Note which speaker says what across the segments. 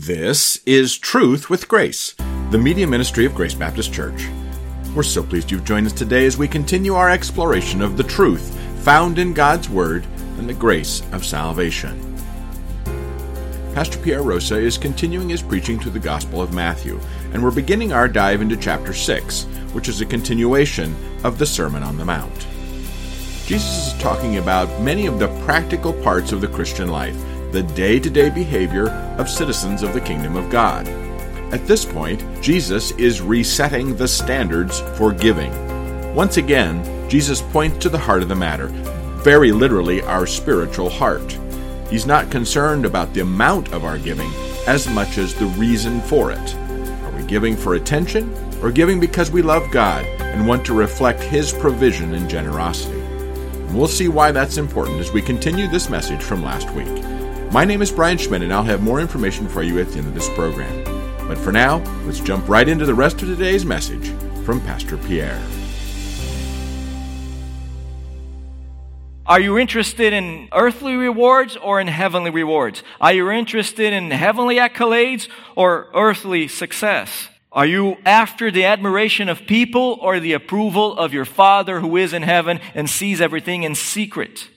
Speaker 1: This is Truth with Grace, the media ministry of Grace Baptist Church. We're so pleased you've joined us today as we continue our exploration of the truth found in God's Word and the grace of salvation. Pastor Pierre Rosa is continuing his preaching to the Gospel of Matthew, and we're beginning our dive into chapter 6, which is a continuation of the Sermon on the Mount. Jesus is talking about many of the practical parts of the Christian life the day to day behavior of citizens of the kingdom of God. At this point, Jesus is resetting the standards for giving. Once again, Jesus points to the heart of the matter, very literally, our spiritual heart. He's not concerned about the amount of our giving as much as the reason for it. Are we giving for attention or giving because we love God and want to reflect His provision and generosity? And we'll see why that's important as we continue this message from last week. My name is Brian Schmidt, and I'll have more information for you at the end of this program. But for now, let's jump right into the rest of today's message from Pastor Pierre.
Speaker 2: Are you interested in earthly rewards or in heavenly rewards? Are you interested in heavenly accolades or earthly success? Are you after the admiration of people or the approval of your Father who is in heaven and sees everything in secret?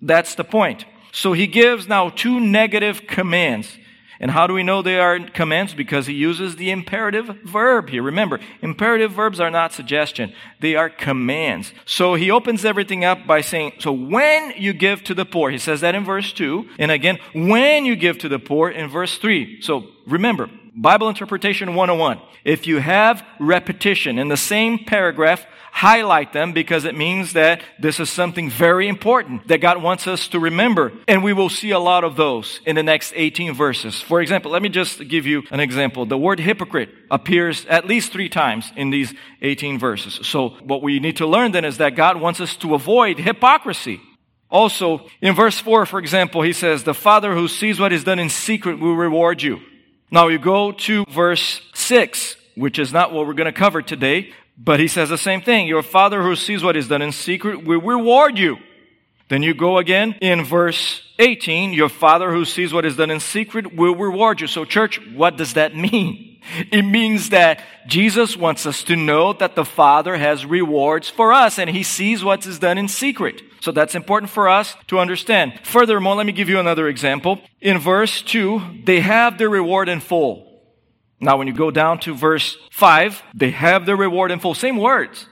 Speaker 2: That's the point. So he gives now two negative commands. And how do we know they are commands? Because he uses the imperative verb here. Remember, imperative verbs are not suggestion. They are commands. So he opens everything up by saying, so when you give to the poor, he says that in verse 2. And again, when you give to the poor in verse 3. So remember, Bible Interpretation 101. If you have repetition in the same paragraph, highlight them because it means that this is something very important that God wants us to remember. And we will see a lot of those in the next 18 verses. For example, let me just give you an example. The word hypocrite appears at least three times in these 18 verses. So what we need to learn then is that God wants us to avoid hypocrisy. Also, in verse 4, for example, he says, The Father who sees what is done in secret will reward you. Now you go to verse 6, which is not what we're going to cover today, but he says the same thing. Your father who sees what is done in secret will reward you. Then you go again in verse 18. Your father who sees what is done in secret will reward you. So church, what does that mean? It means that Jesus wants us to know that the Father has rewards for us and He sees what is done in secret. So that's important for us to understand. Furthermore, let me give you another example. In verse 2, they have their reward in full. Now, when you go down to verse 5, they have their reward in full. Same words.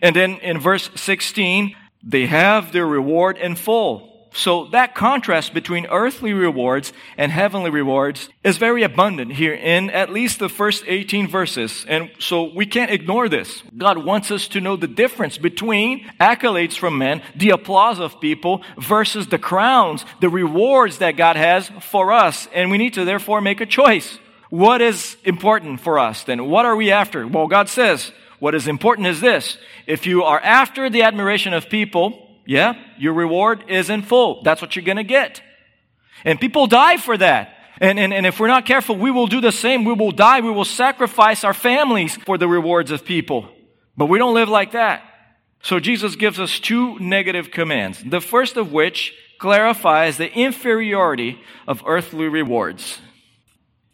Speaker 2: And then in verse 16, they have their reward in full. So that contrast between earthly rewards and heavenly rewards is very abundant here in at least the first 18 verses. And so we can't ignore this. God wants us to know the difference between accolades from men, the applause of people, versus the crowns, the rewards that God has for us. And we need to therefore make a choice. What is important for us then? What are we after? Well, God says, what is important is this. If you are after the admiration of people, yeah, your reward is in full. That's what you're going to get. And people die for that. And, and, and if we're not careful, we will do the same. We will die. We will sacrifice our families for the rewards of people. But we don't live like that. So Jesus gives us two negative commands. The first of which clarifies the inferiority of earthly rewards.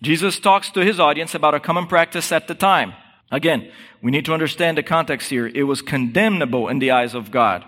Speaker 2: Jesus talks to his audience about a common practice at the time. Again, we need to understand the context here. It was condemnable in the eyes of God.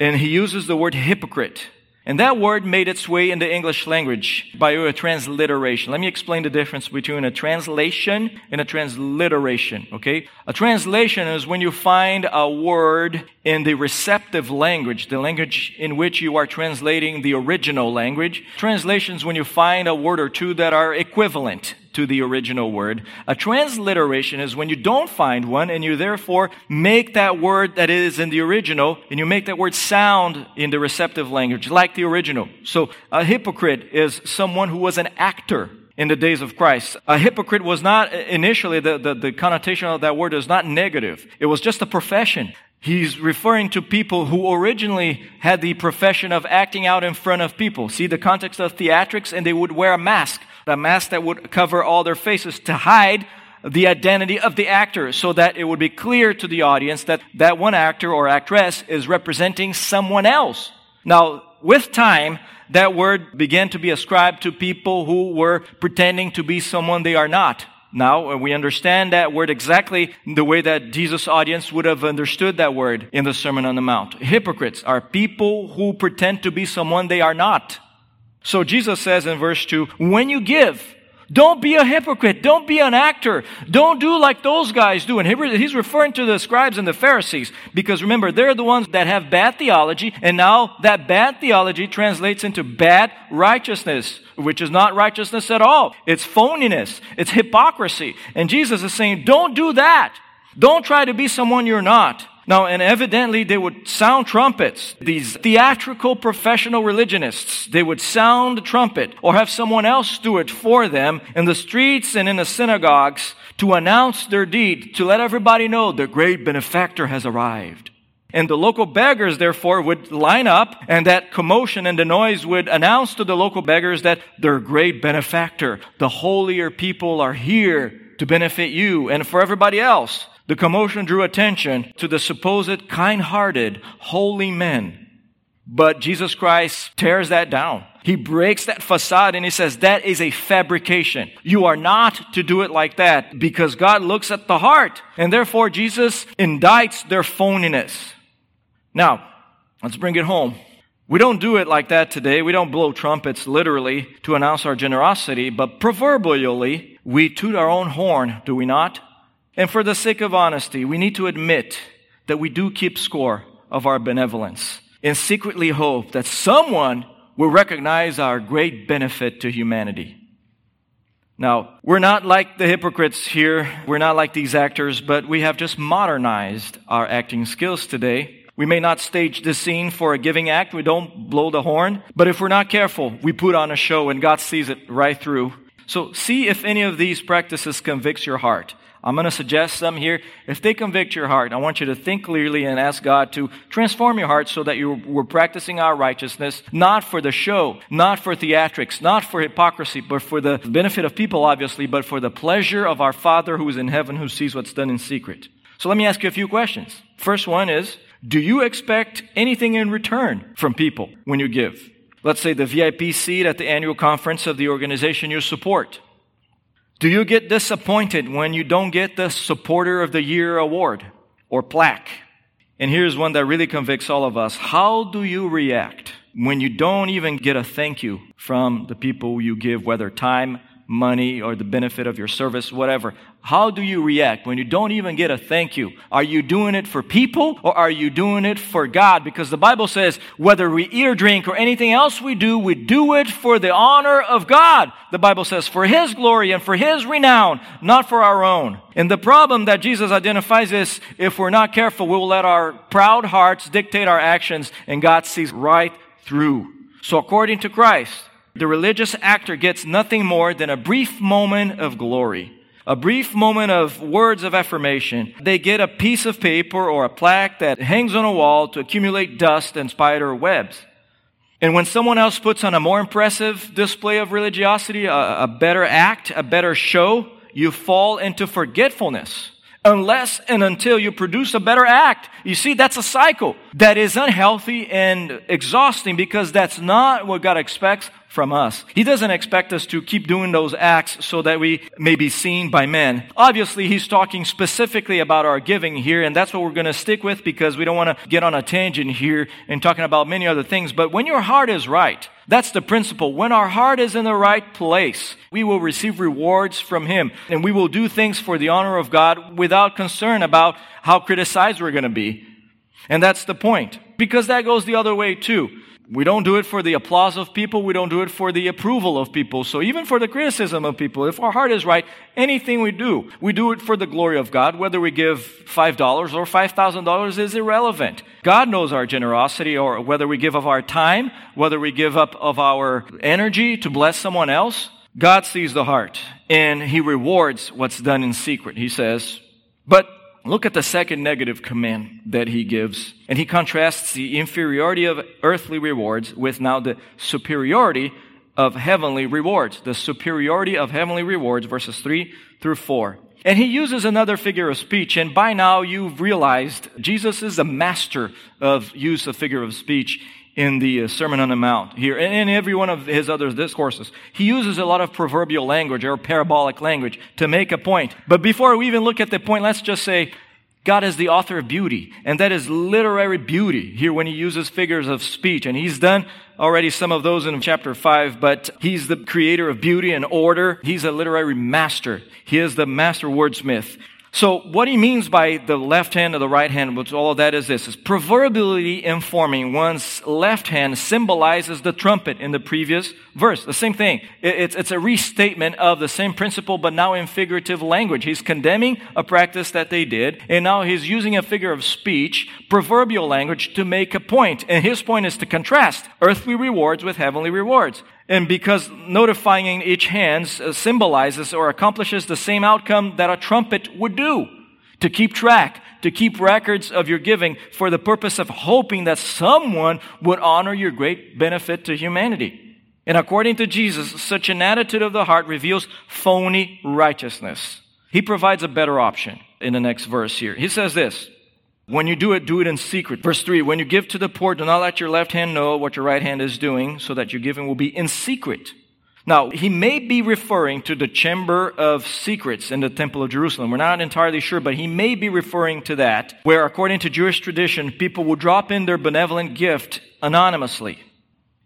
Speaker 2: And he uses the word hypocrite. And that word made its way in the English language by a transliteration. Let me explain the difference between a translation and a transliteration, okay? A translation is when you find a word in the receptive language, the language in which you are translating the original language. Translations when you find a word or two that are equivalent to the original word. A transliteration is when you don't find one and you therefore make that word that is in the original and you make that word sound in the receptive language like the original. So a hypocrite is someone who was an actor in the days of Christ. A hypocrite was not initially, the, the, the, connotation of that word is not negative. It was just a profession. He's referring to people who originally had the profession of acting out in front of people. See the context of theatrics, and they would wear a mask a mask that would cover all their faces to hide the identity of the actor so that it would be clear to the audience that that one actor or actress is representing someone else. Now, with time, that word began to be ascribed to people who were pretending to be someone they are not. Now, uh, we understand that word exactly the way that Jesus' audience would have understood that word in the Sermon on the Mount. Hypocrites are people who pretend to be someone they are not. So Jesus says in verse 2, when you give, don't be a hypocrite. Don't be an actor. Don't do like those guys do. And he's referring to the scribes and the Pharisees because remember, they're the ones that have bad theology and now that bad theology translates into bad righteousness, which is not righteousness at all. It's phoniness. It's hypocrisy. And Jesus is saying, don't do that. Don't try to be someone you're not. Now, and evidently they would sound trumpets. These theatrical professional religionists, they would sound the trumpet or have someone else do it for them in the streets and in the synagogues to announce their deed, to let everybody know the great benefactor has arrived. And the local beggars, therefore, would line up, and that commotion and the noise would announce to the local beggars that their great benefactor, the holier people, are here to benefit you and for everybody else. The commotion drew attention to the supposed kind hearted, holy men. But Jesus Christ tears that down. He breaks that facade and he says that is a fabrication. You are not to do it like that because God looks at the heart. And therefore Jesus indicts their phoniness. Now, let's bring it home. We don't do it like that today. We don't blow trumpets literally to announce our generosity, but proverbially, we toot our own horn, do we not? And for the sake of honesty, we need to admit that we do keep score of our benevolence and secretly hope that someone will recognize our great benefit to humanity. Now, we're not like the hypocrites here. We're not like these actors, but we have just modernized our acting skills today. We may not stage the scene for a giving act. We don't blow the horn. But if we're not careful, we put on a show and God sees it right through. So see if any of these practices convicts your heart. I'm going to suggest some here. If they convict your heart, I want you to think clearly and ask God to transform your heart so that you were practicing our righteousness, not for the show, not for theatrics, not for hypocrisy, but for the benefit of people, obviously, but for the pleasure of our Father who is in heaven, who sees what's done in secret. So let me ask you a few questions. First one is, do you expect anything in return from people when you give? Let's say the VIP seat at the annual conference of the organization you support. Do you get disappointed when you don't get the Supporter of the Year award or plaque? And here's one that really convicts all of us. How do you react when you don't even get a thank you from the people you give, whether time, money or the benefit of your service, whatever. How do you react when you don't even get a thank you? Are you doing it for people or are you doing it for God? Because the Bible says whether we eat or drink or anything else we do, we do it for the honor of God. The Bible says for His glory and for His renown, not for our own. And the problem that Jesus identifies is if we're not careful, we will let our proud hearts dictate our actions and God sees right through. So according to Christ, the religious actor gets nothing more than a brief moment of glory, a brief moment of words of affirmation. They get a piece of paper or a plaque that hangs on a wall to accumulate dust and spider webs. And when someone else puts on a more impressive display of religiosity, a, a better act, a better show, you fall into forgetfulness unless and until you produce a better act. You see, that's a cycle that is unhealthy and exhausting because that's not what God expects from us. He doesn't expect us to keep doing those acts so that we may be seen by men. Obviously, he's talking specifically about our giving here, and that's what we're going to stick with because we don't want to get on a tangent here and talking about many other things. But when your heart is right, that's the principle. When our heart is in the right place, we will receive rewards from Him and we will do things for the honor of God without concern about how criticized we're going to be. And that's the point. Because that goes the other way too. We don't do it for the applause of people. We don't do it for the approval of people. So even for the criticism of people, if our heart is right, anything we do, we do it for the glory of God. Whether we give $5 or $5,000 is irrelevant. God knows our generosity or whether we give of our time, whether we give up of our energy to bless someone else. God sees the heart and he rewards what's done in secret. He says, but Look at the second negative command that he gives. And he contrasts the inferiority of earthly rewards with now the superiority of heavenly rewards. The superiority of heavenly rewards, verses 3 through 4. And he uses another figure of speech, and by now you've realized Jesus is a master of use of figure of speech in the uh, Sermon on the Mount here, and in every one of his other discourses. He uses a lot of proverbial language or parabolic language to make a point. But before we even look at the point, let's just say God is the author of beauty, and that is literary beauty here when he uses figures of speech. And he's done already some of those in chapter 5, but he's the creator of beauty and order. He's a literary master. He is the master wordsmith. So what he means by the left hand or the right hand, which all of that is this, is proverbially informing one's left hand symbolizes the trumpet in the previous verse. The same thing. It's, it's a restatement of the same principle, but now in figurative language. He's condemning a practice that they did, and now he's using a figure of speech, proverbial language, to make a point. And his point is to contrast earthly rewards with heavenly rewards. And because notifying each hand uh, symbolizes or accomplishes the same outcome that a trumpet would do to keep track, to keep records of your giving for the purpose of hoping that someone would honor your great benefit to humanity. And according to Jesus, such an attitude of the heart reveals phony righteousness. He provides a better option in the next verse here. He says this when you do it, do it in secret. Verse 3 When you give to the poor, do not let your left hand know what your right hand is doing, so that your giving will be in secret. Now, he may be referring to the chamber of secrets in the Temple of Jerusalem. We're not entirely sure, but he may be referring to that, where according to Jewish tradition, people will drop in their benevolent gift anonymously.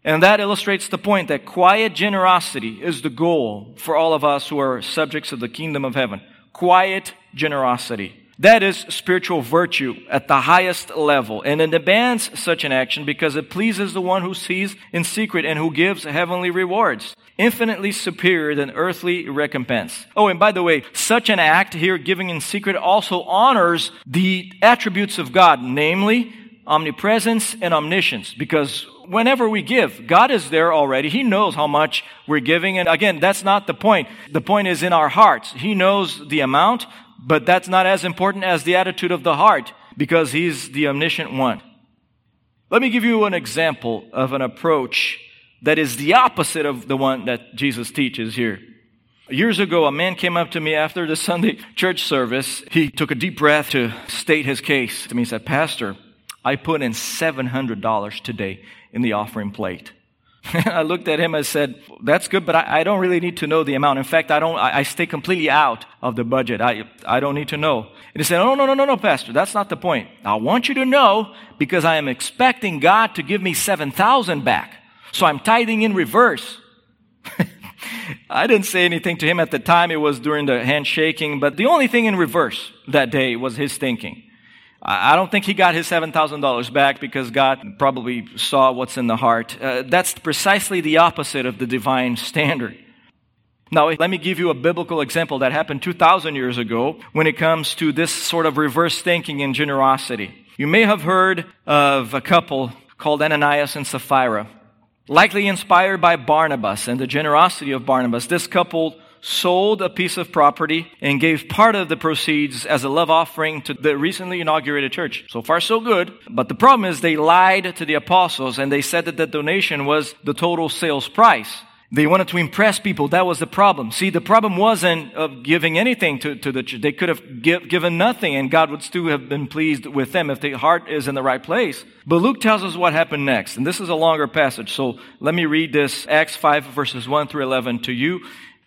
Speaker 2: And that illustrates the point that quiet generosity is the goal for all of us who are subjects of the kingdom of heaven. Quiet generosity. That is spiritual virtue at the highest level. And it demands such an action because it pleases the one who sees in secret and who gives heavenly rewards. Infinitely superior than earthly recompense. Oh, and by the way, such an act here, giving in secret, also honors the attributes of God, namely omnipresence and omniscience, because whenever we give, God is there already. He knows how much we're giving. And again, that's not the point. The point is in our hearts. He knows the amount, but that's not as important as the attitude of the heart because he's the omniscient one. Let me give you an example of an approach that is the opposite of the one that Jesus teaches here. Years ago, a man came up to me after the Sunday church service. He took a deep breath to state his case to me. He said, Pastor, I put in $700 today in the offering plate. I looked at him and said, that's good, but I, I, don't really need to know the amount. In fact, I don't, I, I, stay completely out of the budget. I, I don't need to know. And he said, oh, no, no, no, no, pastor, that's not the point. I want you to know because I am expecting God to give me 7,000 back. So I'm tithing in reverse. I didn't say anything to him at the time. It was during the handshaking, but the only thing in reverse that day was his thinking. I don't think he got his $7,000 back because God probably saw what's in the heart. Uh, that's precisely the opposite of the divine standard. Now, let me give you a biblical example that happened 2,000 years ago when it comes to this sort of reverse thinking and generosity. You may have heard of a couple called Ananias and Sapphira. Likely inspired by Barnabas and the generosity of Barnabas, this couple sold a piece of property and gave part of the proceeds as a love offering to the recently inaugurated church. So far, so good. But the problem is they lied to the apostles and they said that the donation was the total sales price. They wanted to impress people. That was the problem. See, the problem wasn't of giving anything to, to the church. They could have give, given nothing and God would still have been pleased with them if the heart is in the right place. But Luke tells us what happened next. And this is a longer passage. So let me read this Acts 5 verses 1 through 11 to you.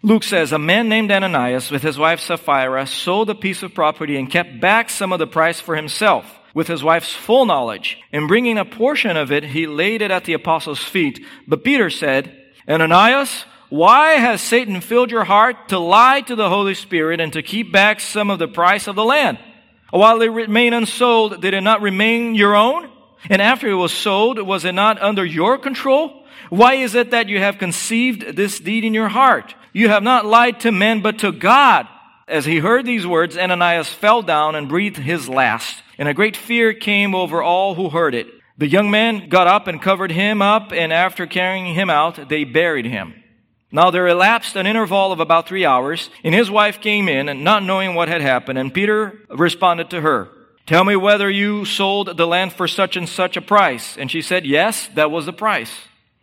Speaker 2: Luke says, a man named Ananias with his wife Sapphira sold a piece of property and kept back some of the price for himself with his wife's full knowledge. In bringing a portion of it, he laid it at the apostles' feet. But Peter said, Ananias, why has Satan filled your heart to lie to the Holy Spirit and to keep back some of the price of the land? While it remained unsold, did it not remain your own? And after it was sold, was it not under your control? Why is it that you have conceived this deed in your heart? You have not lied to men, but to God. As he heard these words, Ananias fell down and breathed his last. And a great fear came over all who heard it. The young man got up and covered him up, and after carrying him out, they buried him. Now there elapsed an interval of about three hours, and his wife came in, and not knowing what had happened, and Peter responded to her, Tell me whether you sold the land for such and such a price. And she said, Yes, that was the price.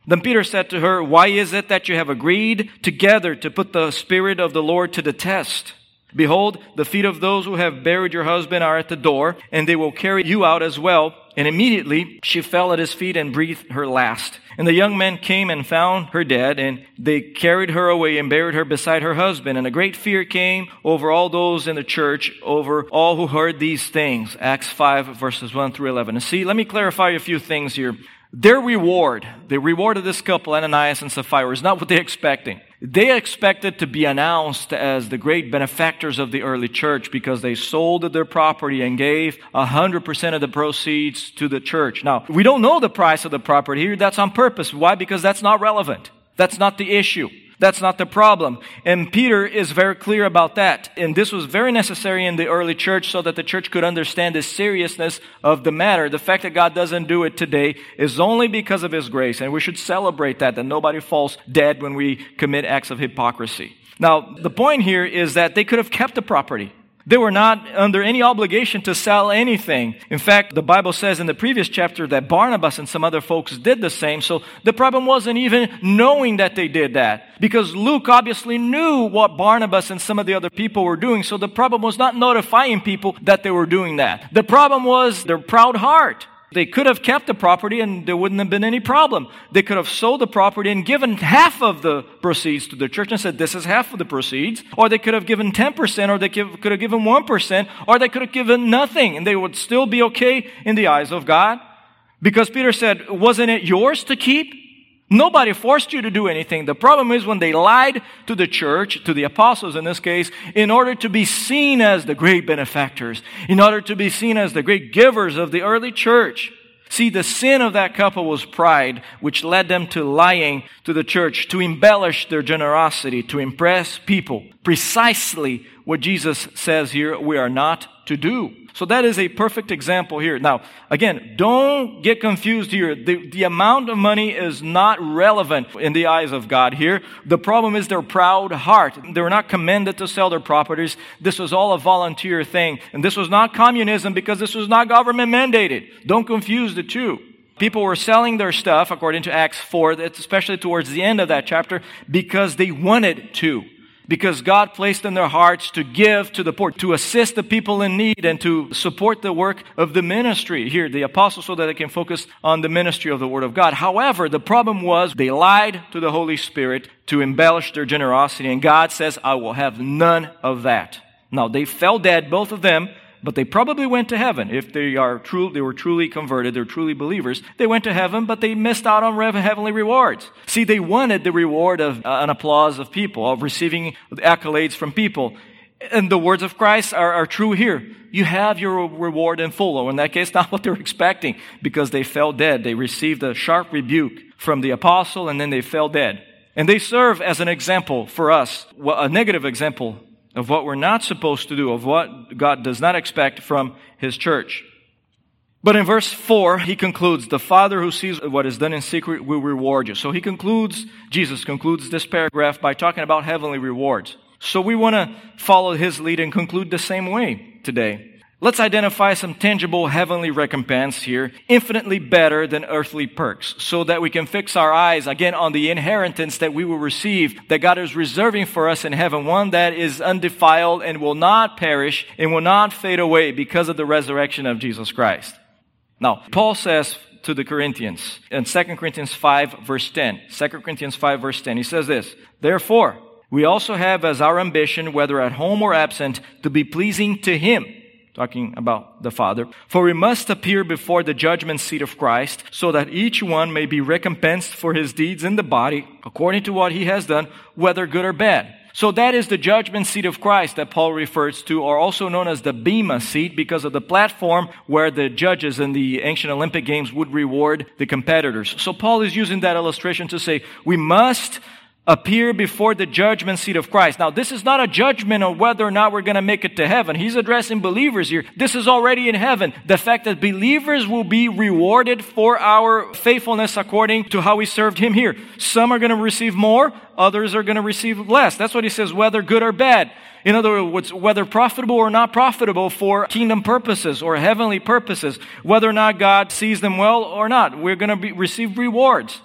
Speaker 2: Then Peter said to her, Why is it that you have agreed together to put the Spirit of the Lord to the test? Behold, the feet of those who have buried your husband are at the door, and they will carry you out as well. And immediately she fell at his feet and breathed her last. And the young men came and found her dead, and they carried her away and buried her beside her husband. And a great fear came over all those in the church, over all who heard these things. Acts 5 verses 1 through 11. And see, let me clarify a few things here. Their reward, the reward of this couple, Ananias and Sapphira, is not what they're expecting. They expected to be announced as the great benefactors of the early church because they sold their property and gave 100% of the proceeds to the church. Now, we don't know the price of the property here. That's on purpose. Why? Because that's not relevant. That's not the issue. That's not the problem. And Peter is very clear about that. And this was very necessary in the early church so that the church could understand the seriousness of the matter. The fact that God doesn't do it today is only because of His grace. And we should celebrate that, that nobody falls dead when we commit acts of hypocrisy. Now, the point here is that they could have kept the property. They were not under any obligation to sell anything. In fact, the Bible says in the previous chapter that Barnabas and some other folks did the same. So the problem wasn't even knowing that they did that. Because Luke obviously knew what Barnabas and some of the other people were doing. So the problem was not notifying people that they were doing that. The problem was their proud heart. They could have kept the property and there wouldn't have been any problem. They could have sold the property and given half of the proceeds to the church and said, this is half of the proceeds. Or they could have given 10% or they could have given 1% or they could have given nothing and they would still be okay in the eyes of God. Because Peter said, wasn't it yours to keep? Nobody forced you to do anything. The problem is when they lied to the church, to the apostles in this case, in order to be seen as the great benefactors, in order to be seen as the great givers of the early church. See, the sin of that couple was pride, which led them to lying to the church, to embellish their generosity, to impress people. Precisely what Jesus says here we are not to do. So that is a perfect example here. Now, again, don't get confused here. The, the amount of money is not relevant in the eyes of God here. The problem is their proud heart. They were not commended to sell their properties. This was all a volunteer thing. And this was not communism because this was not government mandated. Don't confuse the two. People were selling their stuff, according to Acts 4, especially towards the end of that chapter, because they wanted to because God placed in their hearts to give to the poor, to assist the people in need, and to support the work of the ministry here, the apostles, so that they can focus on the ministry of the Word of God. However, the problem was they lied to the Holy Spirit to embellish their generosity, and God says, I will have none of that. Now, they fell dead, both of them, but they probably went to heaven. If they are true, they were truly converted, they're truly believers. They went to heaven, but they missed out on heavenly rewards. See, they wanted the reward of uh, an applause of people, of receiving accolades from people. And the words of Christ are, are true here. You have your reward in full. Or in that case, not what they're expecting because they fell dead. They received a sharp rebuke from the apostle and then they fell dead. And they serve as an example for us, a negative example of what we're not supposed to do, of what God does not expect from His church. But in verse 4, he concludes, The Father who sees what is done in secret will reward you. So he concludes, Jesus concludes this paragraph by talking about heavenly rewards. So we want to follow his lead and conclude the same way today. Let's identify some tangible heavenly recompense here, infinitely better than earthly perks, so that we can fix our eyes again on the inheritance that we will receive, that God is reserving for us in heaven, one that is undefiled and will not perish and will not fade away because of the resurrection of Jesus Christ. Now, Paul says to the Corinthians in 2 Corinthians 5 verse 10, 2 Corinthians 5 verse 10, he says this, Therefore, we also have as our ambition, whether at home or absent, to be pleasing to Him talking about the Father. For we must appear before the judgment seat of Christ, so that each one may be recompensed for his deeds in the body, according to what he has done, whether good or bad. So that is the judgment seat of Christ that Paul refers to, or also known as the Bema seat, because of the platform where the judges in the ancient Olympic Games would reward the competitors. So Paul is using that illustration to say, we must appear before the judgment seat of Christ. Now, this is not a judgment on whether or not we're going to make it to heaven. He's addressing believers here. This is already in heaven. The fact that believers will be rewarded for our faithfulness according to how we served Him here. Some are going to receive more, others are going to receive less. That's what He says, whether good or bad. In other words, whether profitable or not profitable for kingdom purposes or heavenly purposes, whether or not God sees them well or not, we're going to be, receive rewards.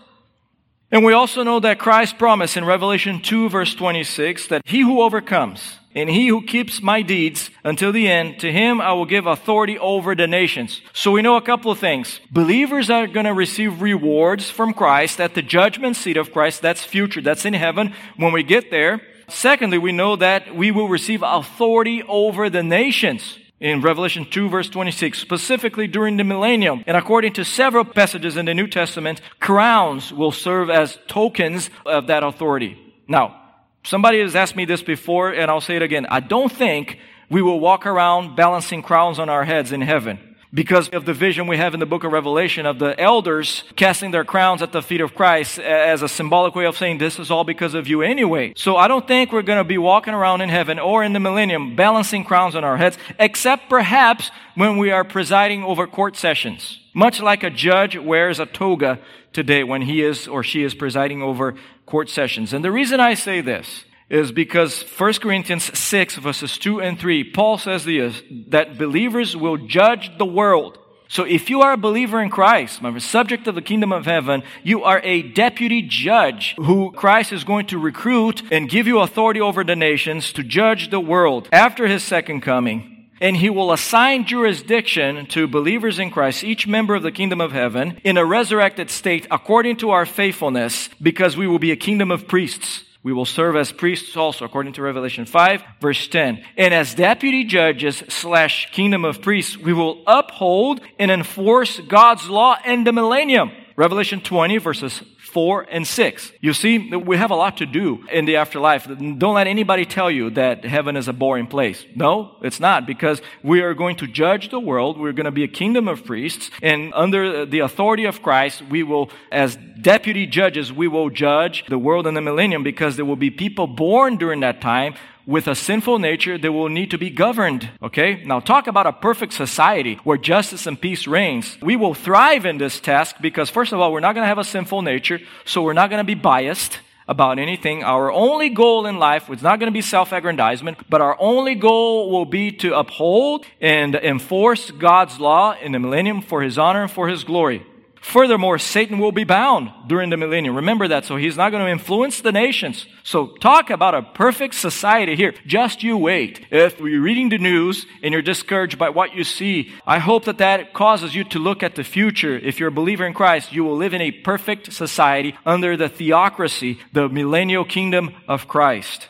Speaker 2: And we also know that Christ promised in Revelation 2 verse 26 that he who overcomes and he who keeps my deeds until the end, to him I will give authority over the nations. So we know a couple of things. Believers are going to receive rewards from Christ at the judgment seat of Christ. That's future. That's in heaven when we get there. Secondly, we know that we will receive authority over the nations in Revelation 2 verse 26, specifically during the millennium. And according to several passages in the New Testament, crowns will serve as tokens of that authority. Now, somebody has asked me this before and I'll say it again. I don't think we will walk around balancing crowns on our heads in heaven because of the vision we have in the book of Revelation of the elders casting their crowns at the feet of Christ as a symbolic way of saying, This is all because of you anyway. So I don't think we're going to be walking around in heaven or in the millennium balancing crowns on our heads, except perhaps when we are presiding over court sessions. Much like a judge wears a toga today when he is or she is presiding over court sessions. And the reason I say this is because 1 Corinthians 6 verses 2 and 3, Paul says this, that believers will judge the world. So if you are a believer in Christ, remember, subject of the kingdom of heaven, you are a deputy judge who Christ is going to recruit and give you authority over the nations to judge the world after his second coming. And he will assign jurisdiction to believers in Christ, each member of the kingdom of heaven, in a resurrected state according to our faithfulness, because we will be a kingdom of priests. We will serve as priests also, according to Revelation 5, verse 10. And as deputy judges slash kingdom of priests, we will uphold and enforce God's law in the millennium. Revelation 20, verses 4 and 6. You see, we have a lot to do in the afterlife. Don't let anybody tell you that heaven is a boring place. No, it's not because we are going to judge the world. We're going to be a kingdom of priests and under the authority of Christ, we will, as deputy judges, we will judge the world in the millennium because there will be people born during that time with a sinful nature that will need to be governed. Okay? Now talk about a perfect society where justice and peace reigns. We will thrive in this task because first of all, we're not going to have a sinful nature, so we're not going to be biased about anything. Our only goal in life is not going to be self-aggrandizement, but our only goal will be to uphold and enforce God's law in the millennium for His honor and for His glory. Furthermore, Satan will be bound during the millennium. Remember that. So he's not going to influence the nations. So talk about a perfect society here. Just you wait. If you're reading the news and you're discouraged by what you see, I hope that that causes you to look at the future. If you're a believer in Christ, you will live in a perfect society under the theocracy, the millennial kingdom of Christ.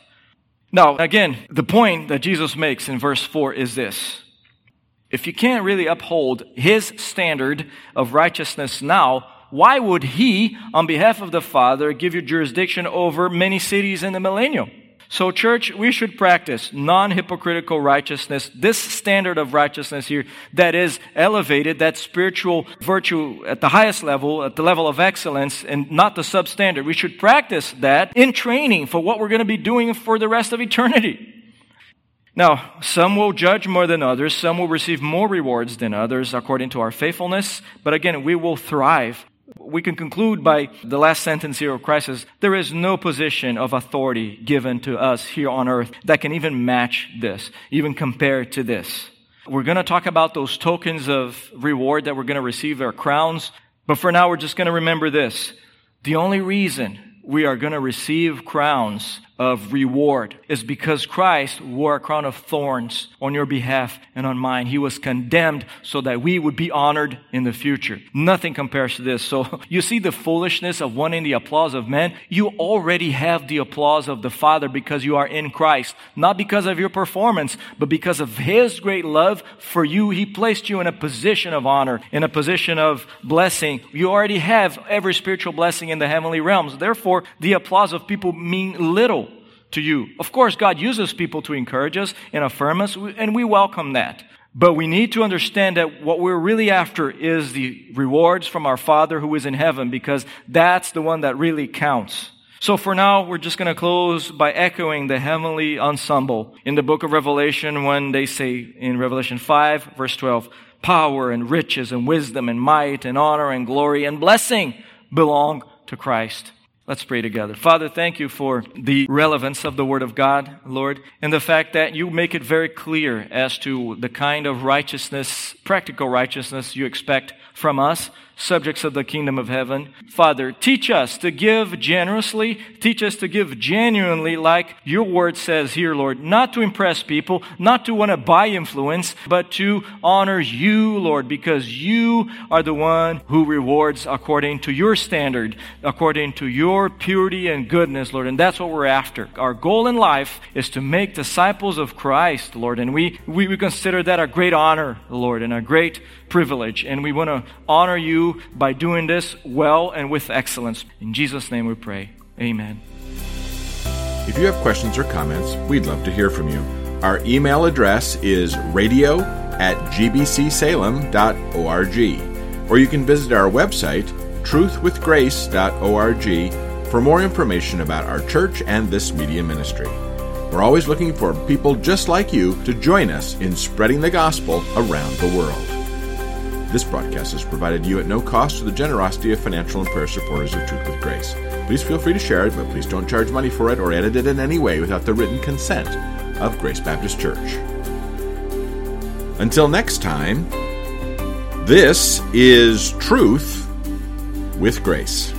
Speaker 2: Now, again, the point that Jesus makes in verse 4 is this. If you can't really uphold his standard of righteousness now, why would he, on behalf of the Father, give you jurisdiction over many cities in the millennium? So, church, we should practice non hypocritical righteousness, this standard of righteousness here that is elevated, that spiritual virtue at the highest level, at the level of excellence, and not the substandard. We should practice that in training for what we're going to be doing for the rest of eternity. Now, some will judge more than others, some will receive more rewards than others according to our faithfulness, but again, we will thrive. We can conclude by the last sentence here of Christ says, there is no position of authority given to us here on earth that can even match this, even compare to this. We're going to talk about those tokens of reward that we're going to receive, our crowns, but for now, we're just going to remember this. The only reason we are going to receive crowns of reward is because Christ wore a crown of thorns on your behalf and on mine. He was condemned so that we would be honored in the future. Nothing compares to this. So you see the foolishness of wanting the applause of men. You already have the applause of the Father because you are in Christ. Not because of your performance, but because of His great love for you. He placed you in a position of honor, in a position of blessing. You already have every spiritual blessing in the heavenly realms. Therefore, the applause of people mean little to you. Of course, God uses people to encourage us and affirm us, and we welcome that. But we need to understand that what we're really after is the rewards from our Father who is in heaven, because that's the one that really counts. So for now, we're just going to close by echoing the heavenly ensemble in the book of Revelation when they say in Revelation 5, verse 12, power and riches and wisdom and might and honor and glory and blessing belong to Christ. Let's pray together. Father, thank you for the relevance of the Word of God, Lord, and the fact that you make it very clear as to the kind of righteousness, practical righteousness you expect from us subjects of the kingdom of heaven. Father, teach us to give generously. Teach us to give genuinely, like your word says here, Lord, not to impress people, not to want to buy influence, but to honor you, Lord, because you are the one who rewards according to your standard, according to your purity and goodness, Lord. And that's what we're after. Our goal in life is to make disciples of Christ, Lord. And we, we, we consider that a great honor, Lord, and a great privilege. And we want to honor you by doing this well and with excellence. In Jesus' name we pray. Amen.
Speaker 1: If you have questions or comments, we'd love to hear from you. Our email address is radio at gbcsalem.org, or you can visit our website, truthwithgrace.org, for more information about our church and this media ministry. We're always looking for people just like you to join us in spreading the gospel around the world. This broadcast is provided to you at no cost through the generosity of financial and prayer supporters of Truth with Grace. Please feel free to share it, but please don't charge money for it or edit it in any way without the written consent of Grace Baptist Church. Until next time, this is Truth with Grace.